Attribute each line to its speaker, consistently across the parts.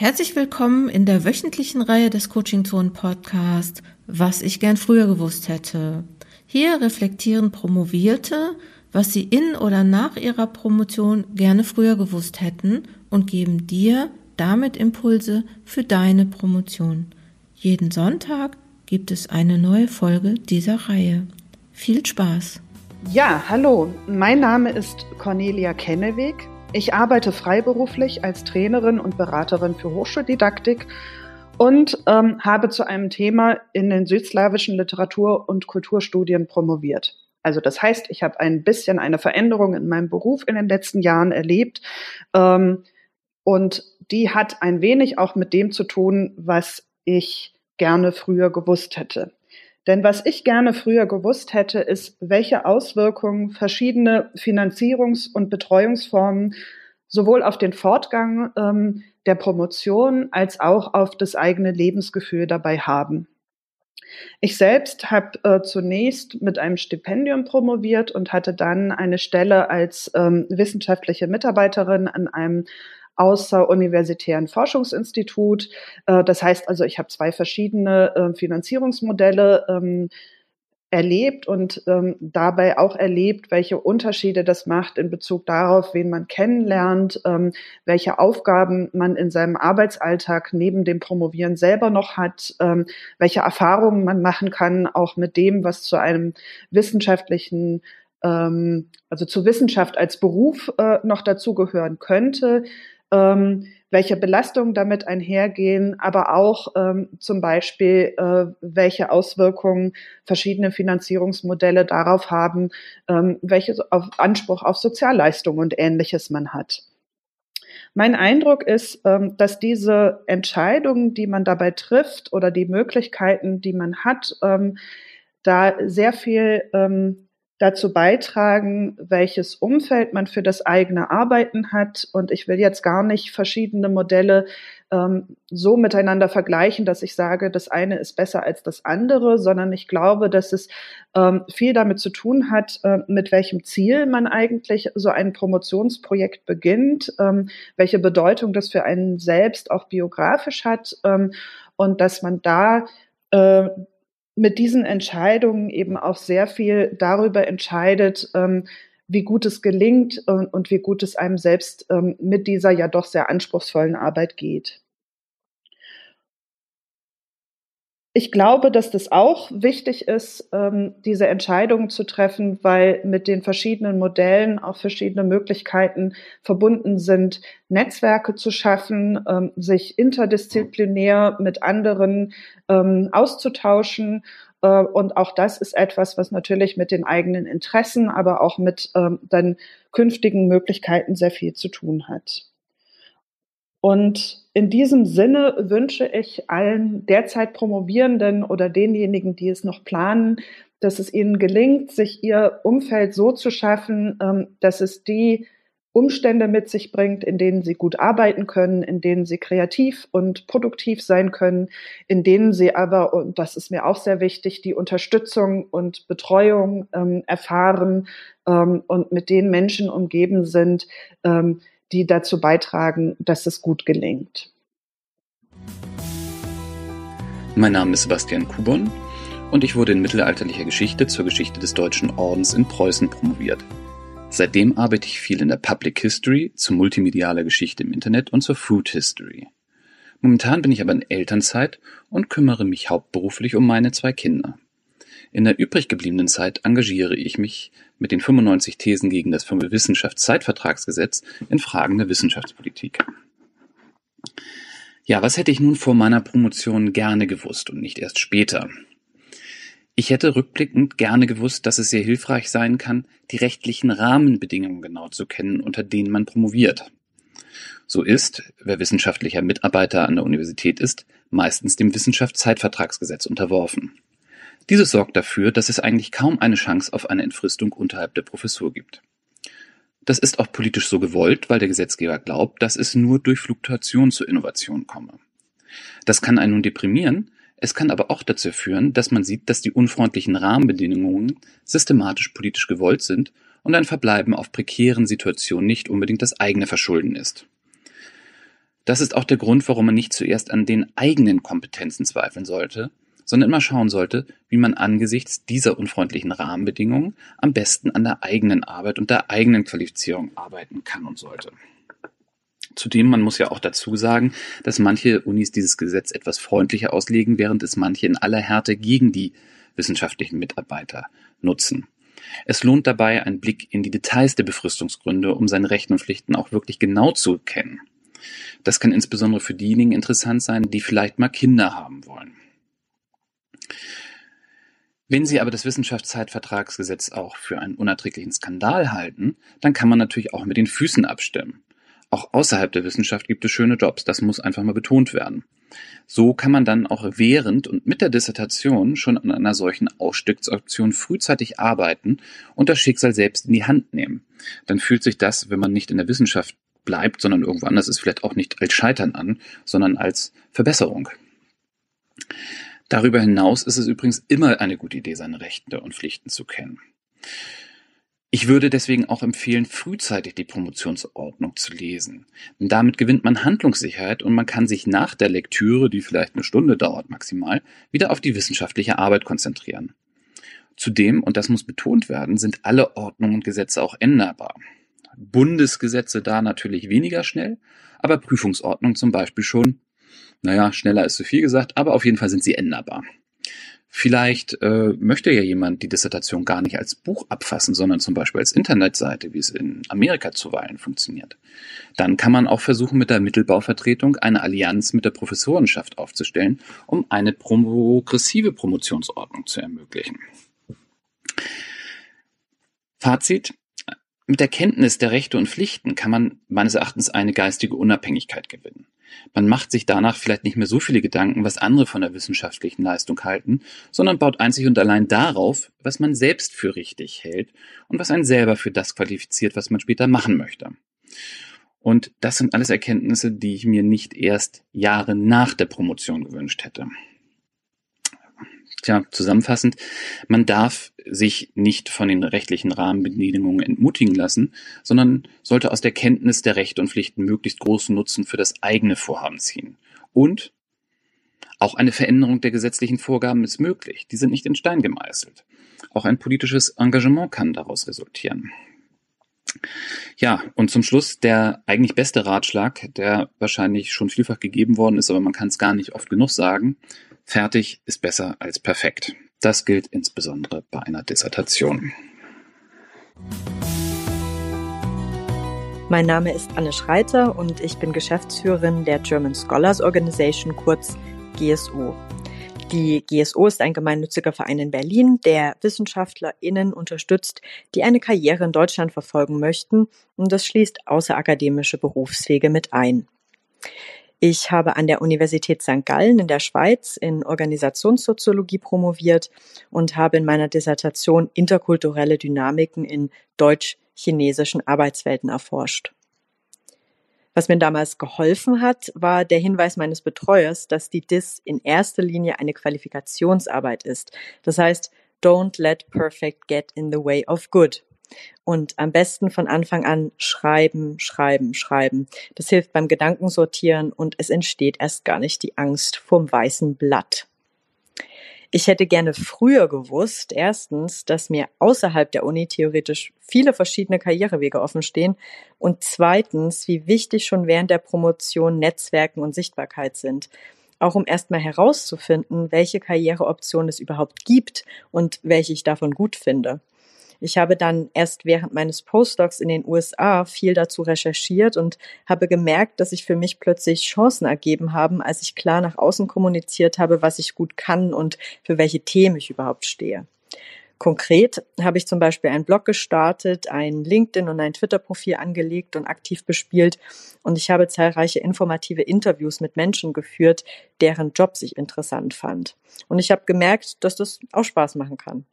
Speaker 1: Herzlich willkommen in der wöchentlichen Reihe des Coaching Zone Podcast, was ich gern früher gewusst hätte. Hier reflektieren Promovierte, was sie in oder nach ihrer Promotion gerne früher gewusst hätten und geben dir damit Impulse für deine Promotion. Jeden Sonntag gibt es eine neue Folge dieser Reihe. Viel Spaß!
Speaker 2: Ja, hallo, mein Name ist Cornelia Kenneweg. Ich arbeite freiberuflich als Trainerin und Beraterin für Hochschuldidaktik und ähm, habe zu einem Thema in den südslawischen Literatur- und Kulturstudien promoviert. Also das heißt, ich habe ein bisschen eine Veränderung in meinem Beruf in den letzten Jahren erlebt. Ähm, und die hat ein wenig auch mit dem zu tun, was ich gerne früher gewusst hätte. Denn was ich gerne früher gewusst hätte, ist, welche Auswirkungen verschiedene Finanzierungs- und Betreuungsformen sowohl auf den Fortgang ähm, der Promotion als auch auf das eigene Lebensgefühl dabei haben. Ich selbst habe äh, zunächst mit einem Stipendium promoviert und hatte dann eine Stelle als ähm, wissenschaftliche Mitarbeiterin an einem außeruniversitären Forschungsinstitut. Äh, das heißt also, ich habe zwei verschiedene äh, Finanzierungsmodelle ähm, erlebt und ähm, dabei auch erlebt, welche Unterschiede das macht in Bezug darauf, wen man kennenlernt, ähm, welche Aufgaben man in seinem Arbeitsalltag neben dem Promovieren selber noch hat, welche Erfahrungen man machen kann, auch mit dem, was zu einem wissenschaftlichen also zur Wissenschaft als Beruf äh, noch dazugehören könnte, ähm, welche Belastungen damit einhergehen, aber auch ähm, zum Beispiel, äh, welche Auswirkungen verschiedene Finanzierungsmodelle darauf haben, ähm, welche auf Anspruch auf Sozialleistungen und ähnliches man hat. Mein Eindruck ist, ähm, dass diese Entscheidungen, die man dabei trifft oder die Möglichkeiten, die man hat, ähm, da sehr viel ähm, dazu beitragen, welches Umfeld man für das eigene Arbeiten hat. Und ich will jetzt gar nicht verschiedene Modelle ähm, so miteinander vergleichen, dass ich sage, das eine ist besser als das andere, sondern ich glaube, dass es ähm, viel damit zu tun hat, äh, mit welchem Ziel man eigentlich so ein Promotionsprojekt beginnt, ähm, welche Bedeutung das für einen selbst auch biografisch hat ähm, und dass man da äh, mit diesen Entscheidungen eben auch sehr viel darüber entscheidet, ähm, wie gut es gelingt und, und, wie gut es einem selbst ähm, mit dieser ja doch sehr anspruchsvollen Arbeit geht. Ich glaube, dass das auch wichtig ist, ähm, diese Entscheidungen zu treffen, weil mit den verschiedenen Modellen auch verschiedene Möglichkeiten verbunden sind, Netzwerke zu schaffen, ähm, sich interdisziplinär mit anderen ähm, auszutauschen. Äh, und auch das ist etwas, was natürlich mit den eigenen Interessen, aber auch mit dann künftigen Möglichkeiten sehr viel zu tun hat. Und in diesem Sinne wünsche ich allen derzeit Promovierenden oder denjenigen, die es noch planen, dass es ihnen gelingt, sich ihr Umfeld so zu schaffen, ähm, dass es die Umstände mit sich bringt, in denen sie gut arbeiten können, in denen sie kreativ und produktiv sein können, in denen sie aber, und das ist mir auch sehr wichtig, die Unterstützung und Betreuung ähm, erfahren ähm, und mit den Menschen umgeben sind, ähm, die dazu beitragen, dass es gut gelingt.
Speaker 3: Mein Name ist Sebastian Kubon und ich wurde in mittelalterlicher Geschichte zur Geschichte des Deutschen Ordens in Preußen promoviert. Seitdem arbeite ich viel in der Public History, zu multimedialer Geschichte im Internet und zur Food History. Momentan bin ich aber in Elternzeit und kümmere mich hauptberuflich um meine zwei Kinder. In der übrig gebliebenen Zeit engagiere ich mich mit den 95 Thesen gegen das Wissenschaftszeitvertragsgesetz in Fragen der Wissenschaftspolitik. Ja, was hätte ich nun vor meiner Promotion gerne gewusst und nicht erst später? Ich hätte rückblickend gerne gewusst, dass es sehr hilfreich sein kann, die rechtlichen Rahmenbedingungen genau zu kennen, unter denen man promoviert. So ist, wer wissenschaftlicher Mitarbeiter an der Universität ist, meistens dem Wissenschaftszeitvertragsgesetz unterworfen. Dieses sorgt dafür, dass es eigentlich kaum eine Chance auf eine Entfristung unterhalb der Professur gibt. Das ist auch politisch so gewollt, weil der Gesetzgeber glaubt, dass es nur durch Fluktuation zur Innovation komme. Das kann einen nun deprimieren, es kann aber auch dazu führen, dass man sieht, dass die unfreundlichen Rahmenbedingungen systematisch politisch gewollt sind und ein Verbleiben auf prekären Situationen nicht unbedingt das eigene Verschulden ist. Das ist auch der Grund, warum man nicht zuerst an den eigenen Kompetenzen zweifeln sollte, sondern immer schauen sollte, wie man angesichts dieser unfreundlichen Rahmenbedingungen am besten an der eigenen Arbeit und der eigenen Qualifizierung arbeiten kann und sollte. Zudem, man muss ja auch dazu sagen, dass manche Unis dieses Gesetz etwas freundlicher auslegen, während es manche in aller Härte gegen die wissenschaftlichen Mitarbeiter nutzen. Es lohnt dabei ein Blick in die Details der Befristungsgründe, um seine Rechten und Pflichten auch wirklich genau zu kennen. Das kann insbesondere für diejenigen interessant sein, die vielleicht mal Kinder haben wollen. Wenn Sie aber das Wissenschaftszeitvertragsgesetz auch für einen unerträglichen Skandal halten, dann kann man natürlich auch mit den Füßen abstimmen. Auch außerhalb der Wissenschaft gibt es schöne Jobs, das muss einfach mal betont werden. So kann man dann auch während und mit der Dissertation schon an einer solchen Ausstiegsoption frühzeitig arbeiten und das Schicksal selbst in die Hand nehmen. Dann fühlt sich das, wenn man nicht in der Wissenschaft bleibt, sondern irgendwo anders ist, vielleicht auch nicht als Scheitern an, sondern als Verbesserung. Darüber hinaus ist es übrigens immer eine gute Idee, seine Rechte und Pflichten zu kennen. Ich würde deswegen auch empfehlen, frühzeitig die Promotionsordnung zu lesen. Damit gewinnt man Handlungssicherheit und man kann sich nach der Lektüre, die vielleicht eine Stunde dauert maximal, wieder auf die wissenschaftliche Arbeit konzentrieren. Zudem, und das muss betont werden, sind alle Ordnungen und Gesetze auch änderbar. Bundesgesetze da natürlich weniger schnell, aber Prüfungsordnung zum Beispiel schon. Naja, schneller ist zu viel gesagt, aber auf jeden Fall sind sie änderbar. Vielleicht äh, möchte ja jemand die Dissertation gar nicht als Buch abfassen, sondern zum Beispiel als Internetseite, wie es in Amerika zuweilen funktioniert. Dann kann man auch versuchen, mit der Mittelbauvertretung eine Allianz mit der Professorenschaft aufzustellen, um eine progressive Promotionsordnung zu ermöglichen. Fazit. Mit der Kenntnis der Rechte und Pflichten kann man meines Erachtens eine geistige Unabhängigkeit gewinnen. Man macht sich danach vielleicht nicht mehr so viele Gedanken, was andere von der wissenschaftlichen Leistung halten, sondern baut einzig und allein darauf, was man selbst für richtig hält und was einen selber für das qualifiziert, was man später machen möchte. Und das sind alles Erkenntnisse, die ich mir nicht erst Jahre nach der Promotion gewünscht hätte. Tja, zusammenfassend, man darf sich nicht von den rechtlichen Rahmenbedingungen entmutigen lassen, sondern sollte aus der Kenntnis der Rechte und Pflichten möglichst großen Nutzen für das eigene Vorhaben ziehen. Und auch eine Veränderung der gesetzlichen Vorgaben ist möglich. Die sind nicht in Stein gemeißelt. Auch ein politisches Engagement kann daraus resultieren. Ja, und zum Schluss der eigentlich beste Ratschlag, der wahrscheinlich schon vielfach gegeben worden ist, aber man kann es gar nicht oft genug sagen. Fertig ist besser als perfekt. Das gilt insbesondere bei einer Dissertation.
Speaker 4: Mein Name ist Anne Schreiter und ich bin Geschäftsführerin der German Scholars Organization, kurz GSO. Die GSO ist ein gemeinnütziger Verein in Berlin, der WissenschaftlerInnen unterstützt, die eine Karriere in Deutschland verfolgen möchten und das schließt außerakademische Berufswege mit ein. Ich habe an der Universität St. Gallen in der Schweiz in Organisationssoziologie promoviert und habe in meiner Dissertation interkulturelle Dynamiken in deutsch-chinesischen Arbeitswelten erforscht. Was mir damals geholfen hat, war der Hinweis meines Betreuers, dass die DIS in erster Linie eine Qualifikationsarbeit ist. Das heißt, don't let perfect get in the way of good. Und am besten von Anfang an schreiben, schreiben, schreiben. Das hilft beim Gedankensortieren und es entsteht erst gar nicht die Angst vorm weißen Blatt. Ich hätte gerne früher gewusst, erstens, dass mir außerhalb der Uni theoretisch viele verschiedene Karrierewege offen stehen und zweitens, wie wichtig schon während der Promotion Netzwerken und Sichtbarkeit sind. Auch um erstmal herauszufinden, welche Karriereoptionen es überhaupt gibt und welche ich davon gut finde. Ich habe dann erst während meines Postdocs in den USA viel dazu recherchiert und habe gemerkt, dass sich für mich plötzlich Chancen ergeben haben, als ich klar nach außen kommuniziert habe, was ich gut kann und für welche Themen ich überhaupt stehe. Konkret habe ich zum Beispiel einen Blog gestartet, ein LinkedIn und ein Twitter-Profil angelegt und aktiv bespielt und ich habe zahlreiche informative Interviews mit Menschen geführt, deren Jobs ich interessant fand. Und ich habe gemerkt, dass das auch Spaß machen kann.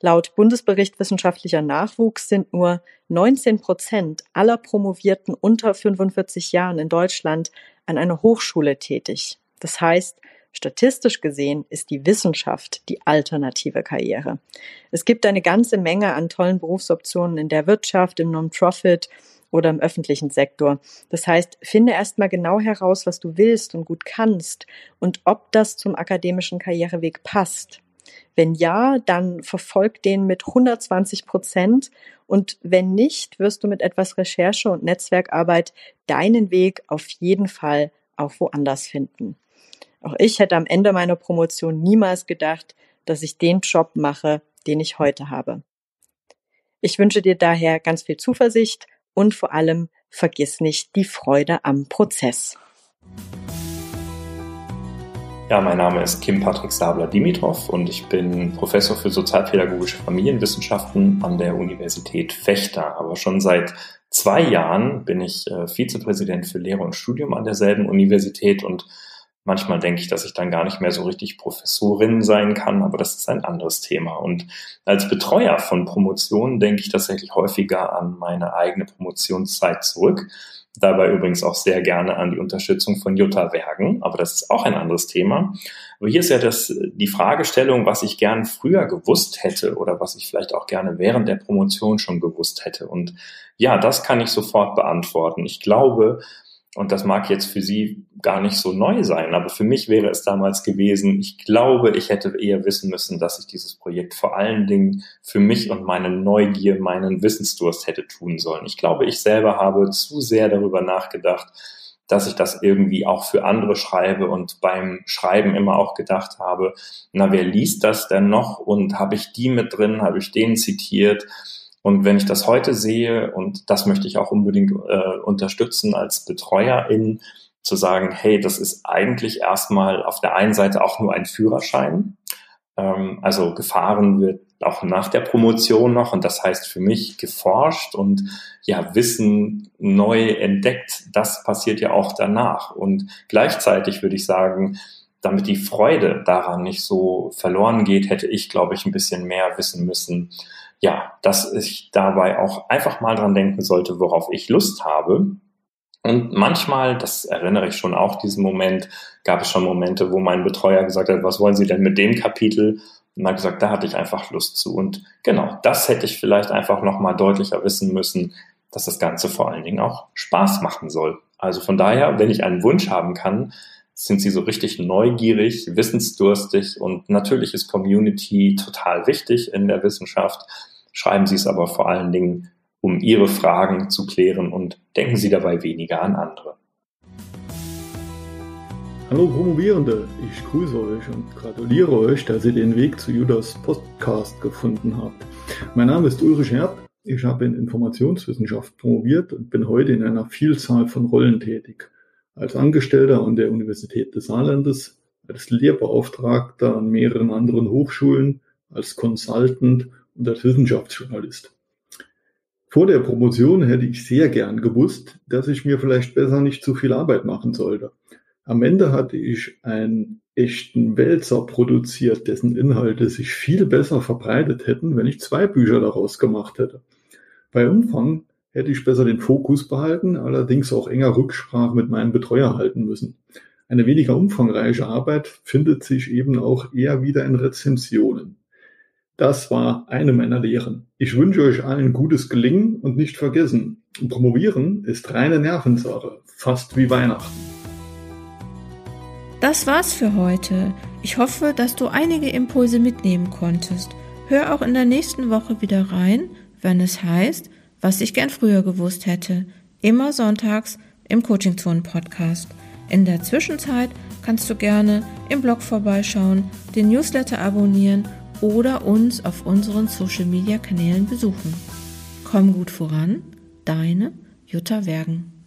Speaker 4: Laut Bundesbericht Wissenschaftlicher Nachwuchs sind nur 19 Prozent aller Promovierten unter 45 Jahren in Deutschland an einer Hochschule tätig. Das heißt, Statistisch gesehen ist die Wissenschaft die alternative Karriere. Es gibt eine ganze Menge an tollen Berufsoptionen in der Wirtschaft, im Non-Profit oder im öffentlichen Sektor. Das heißt, finde erstmal genau heraus, was du willst und gut kannst und ob das zum akademischen Karriereweg passt. Wenn ja, dann verfolg den mit 120 Prozent und wenn nicht, wirst du mit etwas Recherche und Netzwerkarbeit deinen Weg auf jeden Fall auch woanders finden. Auch ich hätte am Ende meiner Promotion niemals gedacht, dass ich den Job mache, den ich heute habe. Ich wünsche dir daher ganz viel Zuversicht und vor allem vergiss nicht die Freude am Prozess.
Speaker 5: Ja, mein Name ist Kim Patrick Sabler-Dimitrov und ich bin Professor für sozialpädagogische Familienwissenschaften an der Universität Fechter. Aber schon seit zwei Jahren bin ich äh, Vizepräsident für Lehre und Studium an derselben Universität und Manchmal denke ich, dass ich dann gar nicht mehr so richtig Professorin sein kann, aber das ist ein anderes Thema. Und als Betreuer von Promotionen denke ich tatsächlich häufiger an meine eigene Promotionszeit zurück. Dabei übrigens auch sehr gerne an die Unterstützung von Jutta Wergen, aber das ist auch ein anderes Thema. Aber hier ist ja das, die Fragestellung, was ich gern früher gewusst hätte oder was ich vielleicht auch gerne während der Promotion schon gewusst hätte. Und ja, das kann ich sofort beantworten. Ich glaube, und das mag jetzt für Sie gar nicht so neu sein, aber für mich wäre es damals gewesen, ich glaube, ich hätte eher wissen müssen, dass ich dieses Projekt vor allen Dingen für mich und meine Neugier, meinen Wissensdurst hätte tun sollen. Ich glaube, ich selber habe zu sehr darüber nachgedacht, dass ich das irgendwie auch für andere schreibe und beim Schreiben immer auch gedacht habe, na, wer liest das denn noch und habe ich die mit drin, habe ich den zitiert? Und wenn ich das heute sehe, und das möchte ich auch unbedingt äh, unterstützen als Betreuerin, zu sagen, hey, das ist eigentlich erstmal auf der einen Seite auch nur ein Führerschein. Ähm, also gefahren wird auch nach der Promotion noch und das heißt für mich geforscht und ja, Wissen neu entdeckt, das passiert ja auch danach. Und gleichzeitig würde ich sagen, damit die Freude daran nicht so verloren geht, hätte ich, glaube ich, ein bisschen mehr wissen müssen, ja, dass ich dabei auch einfach mal dran denken sollte, worauf ich Lust habe. Und manchmal, das erinnere ich schon auch diesen Moment, gab es schon Momente, wo mein Betreuer gesagt hat, was wollen Sie denn mit dem Kapitel? Und dann gesagt, da hatte ich einfach Lust zu. Und genau, das hätte ich vielleicht einfach nochmal deutlicher wissen müssen, dass das Ganze vor allen Dingen auch Spaß machen soll. Also von daher, wenn ich einen Wunsch haben kann, sind sie so richtig neugierig, wissensdurstig und natürlich ist Community total wichtig in der Wissenschaft. Schreiben Sie es aber vor allen Dingen, um Ihre Fragen zu klären und denken Sie dabei weniger an andere.
Speaker 6: Hallo Promovierende, ich grüße euch und gratuliere euch, dass ihr den Weg zu Judas Podcast gefunden habt. Mein Name ist Ulrich Herb, ich habe in Informationswissenschaft promoviert und bin heute in einer Vielzahl von Rollen tätig als Angestellter an der Universität des Saarlandes, als Lehrbeauftragter an mehreren anderen Hochschulen, als Consultant und als Wissenschaftsjournalist. Vor der Promotion hätte ich sehr gern gewusst, dass ich mir vielleicht besser nicht zu viel Arbeit machen sollte. Am Ende hatte ich einen echten Wälzer produziert, dessen Inhalte sich viel besser verbreitet hätten, wenn ich zwei Bücher daraus gemacht hätte. Bei Umfang hätte ich besser den Fokus behalten, allerdings auch enger Rücksprache mit meinem Betreuer halten müssen. Eine weniger umfangreiche Arbeit findet sich eben auch eher wieder in Rezensionen. Das war eine meiner Lehren. Ich wünsche euch allen gutes Gelingen und nicht vergessen, promovieren ist reine Nervensache, fast wie Weihnachten.
Speaker 1: Das war's für heute. Ich hoffe, dass du einige Impulse mitnehmen konntest. Hör auch in der nächsten Woche wieder rein, wenn es heißt, was ich gern früher gewusst hätte. Immer sonntags im Coaching Zone Podcast. In der Zwischenzeit kannst du gerne im Blog vorbeischauen, den Newsletter abonnieren oder uns auf unseren Social Media Kanälen besuchen. Komm gut voran, deine Jutta Wergen.